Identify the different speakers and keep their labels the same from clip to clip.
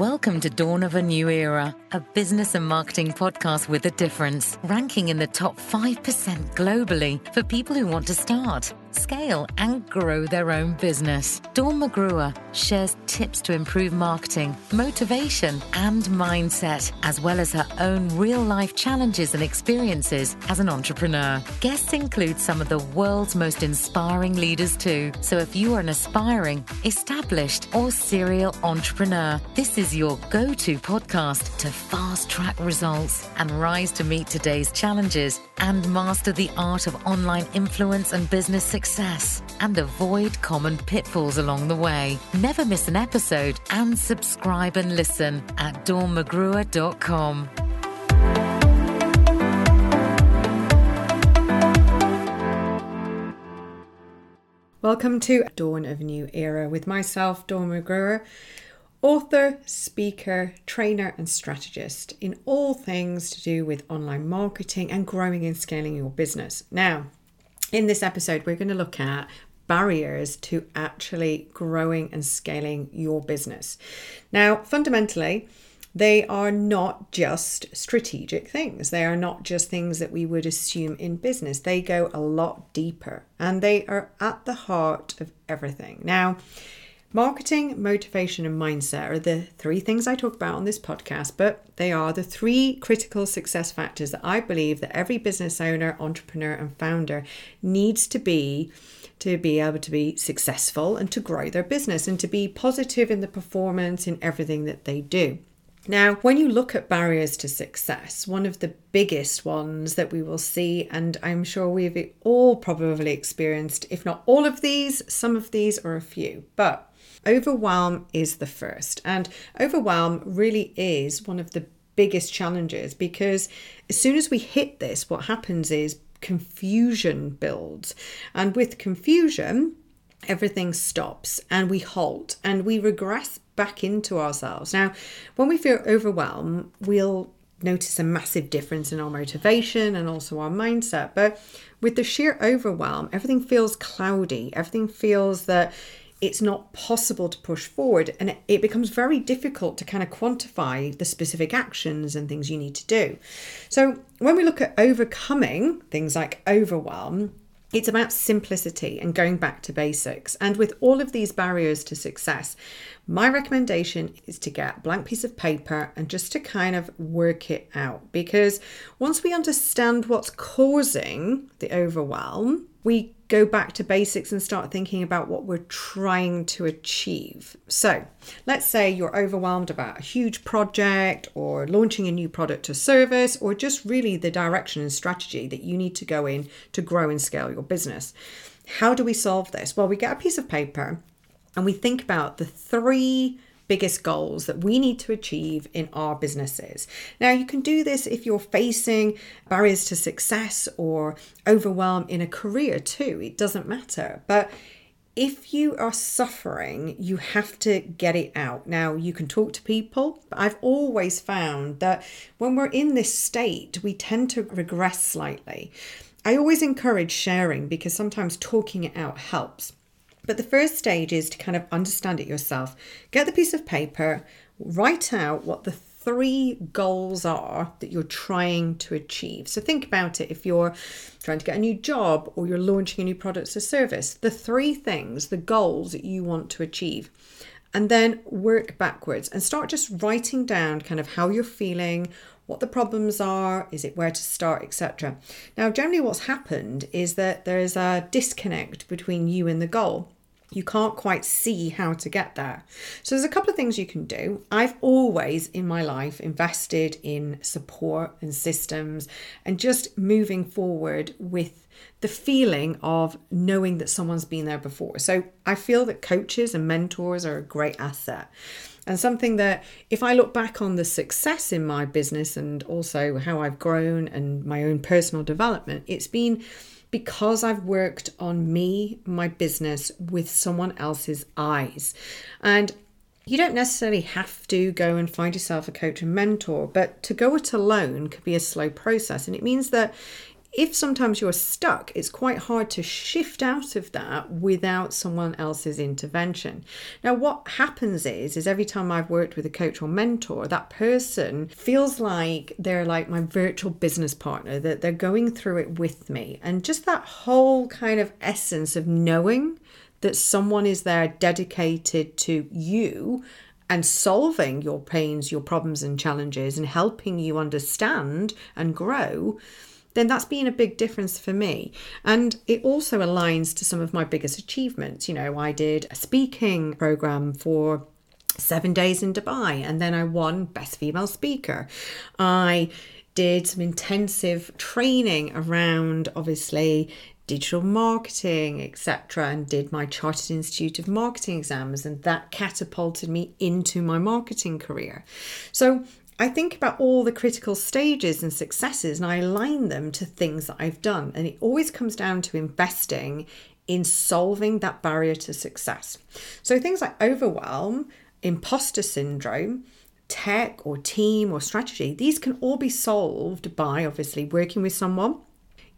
Speaker 1: Welcome to Dawn of a New Era, a business and marketing podcast with a difference, ranking in the top 5% globally for people who want to start, scale, and grow their own business. Dawn McGruer shares tips to improve marketing, motivation, and mindset, as well as her own real life challenges and experiences as an entrepreneur. Guests include some of the world's most inspiring leaders, too. So if you are an aspiring, established, or serial entrepreneur, this is your go to podcast to fast track results and rise to meet today's challenges and master the art of online influence and business success and avoid common pitfalls along the way. Never miss an episode and subscribe and listen at dawnmcgruer.com.
Speaker 2: Welcome to Dawn of New Era with myself, Dawn McGruer, author, speaker, trainer, and strategist in all things to do with online marketing and growing and scaling your business. Now, in this episode, we're going to look at barriers to actually growing and scaling your business. Now, fundamentally, they are not just strategic things. They are not just things that we would assume in business. They go a lot deeper and they are at the heart of everything. Now, marketing, motivation, and mindset are the three things I talk about on this podcast, but they are the three critical success factors that I believe that every business owner, entrepreneur, and founder needs to be to be able to be successful and to grow their business and to be positive in the performance in everything that they do. Now, when you look at barriers to success, one of the biggest ones that we will see, and I'm sure we've all probably experienced, if not all of these, some of these, or a few, but overwhelm is the first. And overwhelm really is one of the biggest challenges because as soon as we hit this, what happens is confusion builds. And with confusion, everything stops and we halt and we regress back into ourselves. Now, when we feel overwhelmed, we'll notice a massive difference in our motivation and also our mindset. But with the sheer overwhelm, everything feels cloudy. Everything feels that it's not possible to push forward and it, becomes very difficult to kind of quantify the specific actions and things you need to do. So, when we look at overcoming things like overwhelm, it's about simplicity and going back to basics. And with all of these barriers to success, my recommendation is to get a blank piece of paper and just to kind of work it out. Because once we understand what's causing the overwhelm, we go back to basics and start thinking about what we're trying to achieve. So, let's say you're overwhelmed about a huge project or launching a new product or service, or just really the direction and strategy that you need to go in to grow and scale your business. How do we solve this? Well, we get a piece of paper and we think about the three biggest goals that we need to achieve in our businesses. Now, you can do this if you're facing barriers to success or overwhelm in a career too, it doesn't matter. But if you are suffering, you have to get it out. Now, you can talk to people, but I've always found that when we're in this state, we tend to regress slightly. I always encourage sharing because sometimes talking it out helps. But the first stage is to kind of understand it yourself. Get the piece of paper, write out what the three goals are that you're trying to achieve. So think about it if you're trying to get a new job or you're launching a new product or service, the three things, the goals that you want to achieve. And then work backwards and start just writing down kind of how you're feeling, what the problems are, is it where to start, etc. Now, generally, what's happened is that there is a disconnect between you and the goal you can't quite see how to get there. So there's a couple of things you can do. I've always in my life invested in support and systems and just moving forward with the feeling of knowing that someone's been there before. So I feel that coaches and mentors are a great asset. And something that, if I look back on the success in my business and also how I've grown and my own personal development, it's been because I've worked on me, my business, with someone else's eyes. And you don't necessarily have to go and find yourself a coach and mentor, but to go it alone could be a slow process. And it means that if sometimes you're stuck, it's quite hard to shift out of that without someone else's intervention. Now, what happens is, is every time I've worked with a coach or mentor, that person feels like they're like my virtual business partner, that they're going through it with me. And just that whole kind of essence of knowing that someone is there dedicated to you and solving your pains, your problems, and challenges, and helping you understand and grow then that's been a big difference for me. And it also aligns to some of my biggest achievements. You know, I did a speaking program for seven days in Dubai, and then I won Best Female Speaker. I did some intensive training around obviously digital marketing, etc., and did my Chartered Institute of Marketing exams, and that catapulted me into my marketing career. So I think about all the critical stages and successes and I align them to things that I've done. And it always comes down to investing in solving that barrier to success. So things like overwhelm, imposter syndrome, tech or team or strategy, these can all be solved by obviously working with someone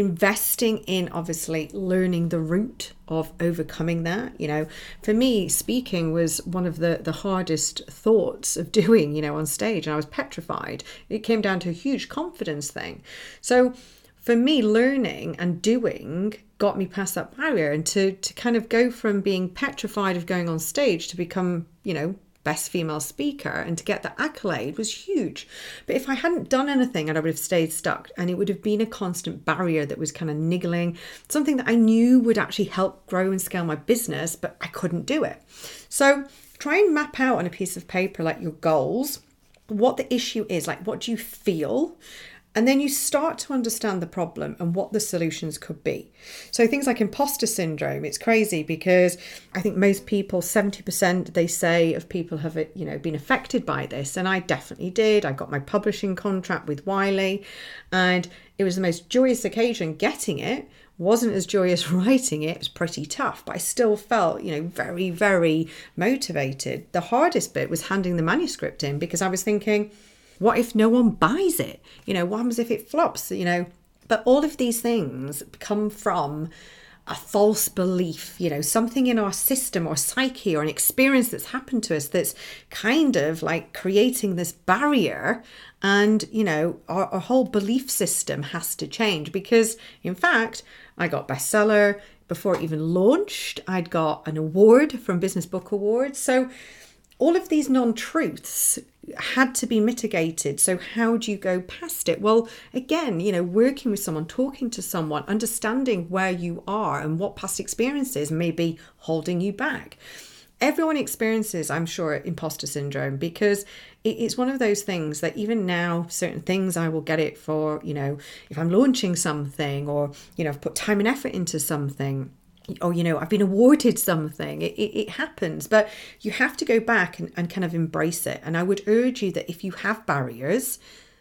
Speaker 2: investing in obviously learning the route of overcoming that. You know for me speaking was one of the the hardest thoughts of doing you know on stage and i was petrified. It came down to a huge confidence thing. So for me learning and doing got me past that barrier and to to kind of go from being petrified of going on stage to become you know best female speaker and to get the accolade was huge. But if I hadn't done anything and I would have stayed stuck and it would have been a constant barrier that was kind of niggling, something that I knew would actually help grow and scale my business, but I couldn't do it. So try and map out on a piece of paper like your goals what the issue is like what do you feel and then you start to understand the problem and what the solutions could be. So things like imposter syndrome, it's crazy because I think most people, 70% they say of people have you know been affected by this. And I definitely did. I got my publishing contract with Wiley and it was the most joyous occasion getting it. Wasn't as joyous writing it, it was pretty tough, but I still felt, you know, very, very motivated. The hardest bit was handing the manuscript in because I was thinking, what if no one buys it? You know, what happens if it flops? You know, but all of these things come from a false belief, you know, something in our system or psyche or an experience that's happened to us that's kind of like creating this barrier. And, you know, our, our whole belief system has to change because, in fact, I got bestseller before it even launched. I'd got an award from Business Book Awards. So, all of these non truths had to be mitigated. So, how do you go past it? Well, again, you know, working with someone, talking to someone, understanding where you are and what past experiences may be holding you back. Everyone experiences, I'm sure, imposter syndrome because it's one of those things that even now, certain things I will get it for, you know, if I'm launching something or, you know, I've put time and effort into something oh, you know, I've been awarded something. It, it, it, happens, but you have to go back and, and kind of embrace it. And I would urge you that if you have barriers,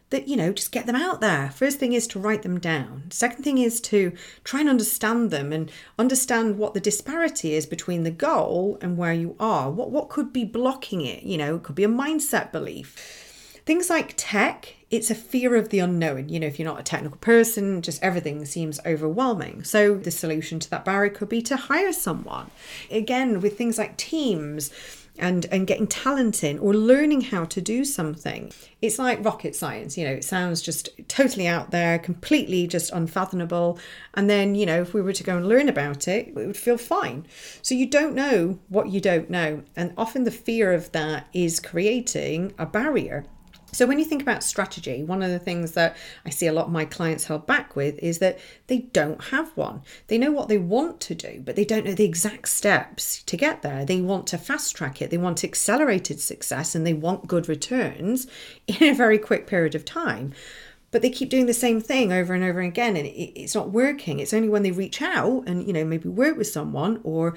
Speaker 2: that, you know, just get them out there. First thing is to write them down. Second thing is to try and understand them and understand what the disparity is between the goal and where you are. What, what could be blocking it? You know, it could be a mindset belief Things like tech, it's a fear of the unknown. You know, if you're not a technical person, just everything seems overwhelming. So the solution to that barrier could be to hire someone. Again, with things like teams, and and getting talent in or learning how to do something it's like rocket science you know it sounds just totally out there completely just unfathomable and then you know if we were to go and learn about it it would feel fine so you don't know what you don't know and often the fear of that is creating a barrier so, when you think about strategy, one of the things that I see a lot of my clients held back with is that they don't have one. They know what they want to do, but they don't know the exact steps to get there. They want to fast track it, they want accelerated success, and they want good returns in a very quick period of time. But they keep doing the same thing over and over again, and it's not working. It's only when they reach out and, you know, maybe work with someone or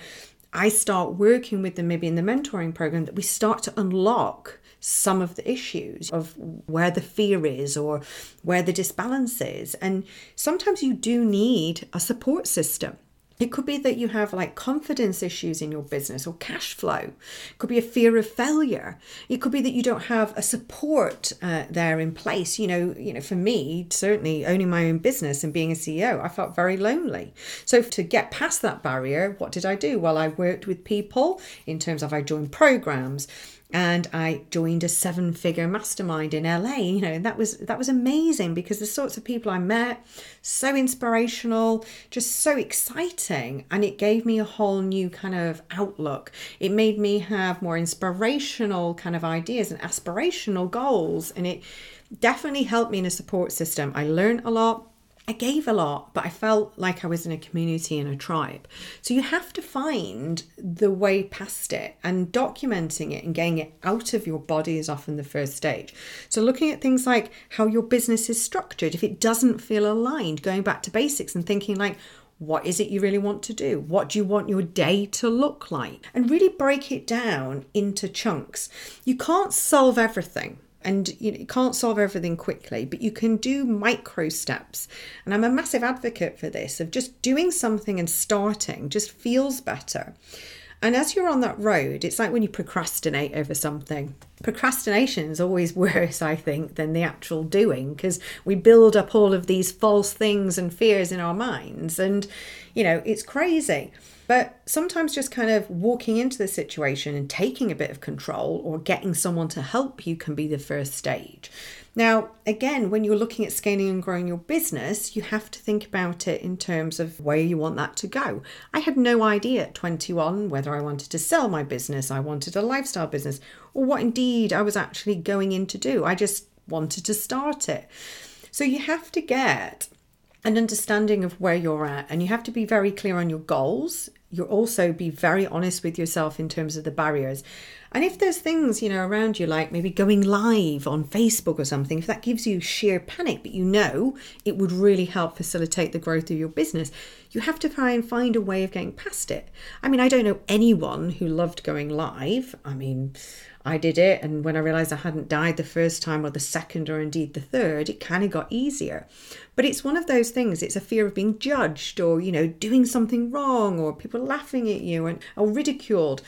Speaker 2: I start working with them maybe in the mentoring program that we start to unlock some of the issues of where the fear is or where the disbalance is. And sometimes you do need a support system. It could be that you have like confidence issues in your business or cash flow. It could be a fear of failure. It could be that you don't have a support uh, there in place. You know, you know, for me, certainly owning my own business and being a CEO, I felt very lonely. So to get past that barrier, what did I do? Well, I worked with people in terms of I joined programs and I joined a seven figure mastermind in LA you know that was that was amazing because the sorts of people I met so inspirational just so exciting. And it gave me a whole new kind of outlook. It made me have more inspirational kind of ideas and aspirational goals. And it definitely helped me in a support system. I learned a lot I gave a lot, but I felt like I was in a community and a tribe. So you have to find the way past it, and documenting it and getting it out of your body is often the first stage. So looking at things like how your business is structured, if it doesn't feel aligned, going back to basics and thinking like, what is it you really want to do? What do you want your day to look like? And really break it down into chunks. You can't solve everything and you, know, you can't solve everything quickly but you can do micro steps. And i'm a massive advocate for this of just doing something and starting just feels better. And as you're on that road it's like when you procrastinate over something procrastination is always worse i think than the actual doing because we build up all of these false things and fears in our minds and you know it's crazy but sometimes just kind of walking into the situation and taking a bit of control or getting someone to help you can be the first stage. Now, again, when you're looking at scaling and growing your business, you have to think about it in terms of where you want that to go. I had no idea at 21 whether I wanted to sell my business, I wanted a lifestyle business, or what indeed I was actually going in to do. I just wanted to start it. So you have to get an understanding of where you're at and you have to be very clear on your goals you also be very honest with yourself in terms of the barriers and if there's things you know around you like maybe going live on facebook or something if that gives you sheer panic but you know it would really help facilitate the growth of your business you have to try and find a way of getting past it i mean i don't know anyone who loved going live i mean I did it, and when I realized I hadn't died the first time or the second or indeed the third, it kind of got easier. But it's one of those things, it's a fear of being judged or, you know, doing something wrong or people laughing at you and or ridiculed.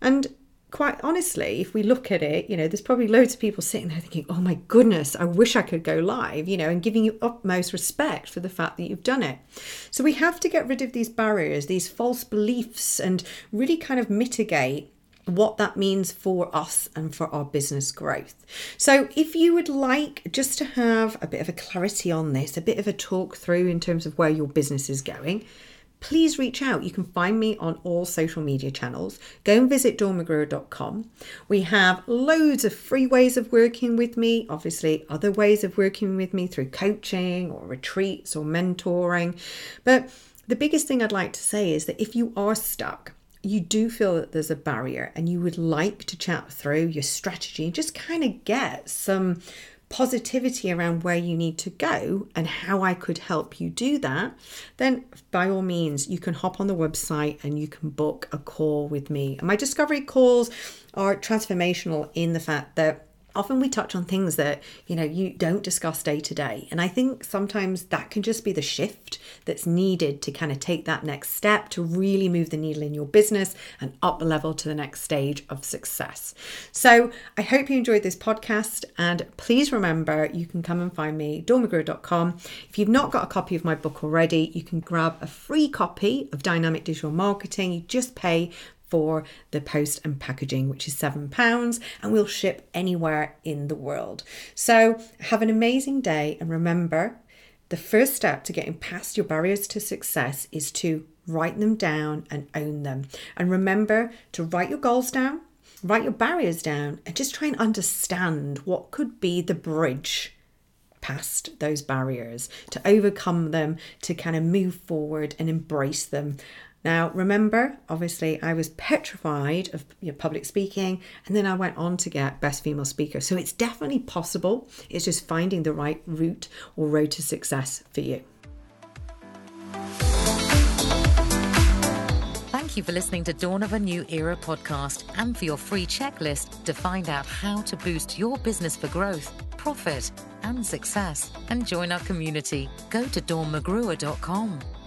Speaker 2: And quite honestly, if we look at it, you know, there's probably loads of people sitting there thinking, oh my goodness, I wish I could go live, you know, and giving you utmost respect for the fact that you've done it. So we have to get rid of these barriers, these false beliefs, and really kind of mitigate what that means for us and for our business growth. So, if you would like just to have a bit of a clarity on this, a bit of a talk through in terms of where your business is going, please reach out. You can find me on all social media channels. Go and visit dawnmcgruer.com. We have loads of free ways of working with me, obviously, other ways of working with me through coaching or retreats or mentoring. But the biggest thing I'd like to say is that if you are stuck, you do feel that there's a barrier and you would like to chat through your strategy just kind of get some positivity around where you need to go and how I could help you do that, then by all means, you can hop on the website and you can book a call with me. And my discovery calls are transformational in the fact that often we touch on things that you know you don't discuss day to day. And i think sometimes that can just be the shift that's needed to kind of take that next step to really move the needle in your business and up the level to the next stage of success. So i hope you enjoyed this podcast and please remember you can come and find me dawnmcgruer.com if you've not got a copy of my book already you can grab a free copy of dynamic digital marketing. You just pay for the post and packaging, which is £7, and we'll ship anywhere in the world. So, have an amazing day, and remember the first step to getting past your barriers to success is to write them down and own them. And remember to write your goals down, write your barriers down, and just try and understand what could be the bridge past those barriers, to overcome them, to kind of move forward and embrace them. Now, remember, obviously, I was petrified of you know, public speaking, and then I went on to get Best Female Speaker. So it's definitely possible. It's just finding the right route or road to success for you.
Speaker 1: Thank you for listening to Dawn of a New Era podcast and for your free checklist to find out how to boost your business for growth, profit, and success. And join our community. Go to dawnmcgruer.com.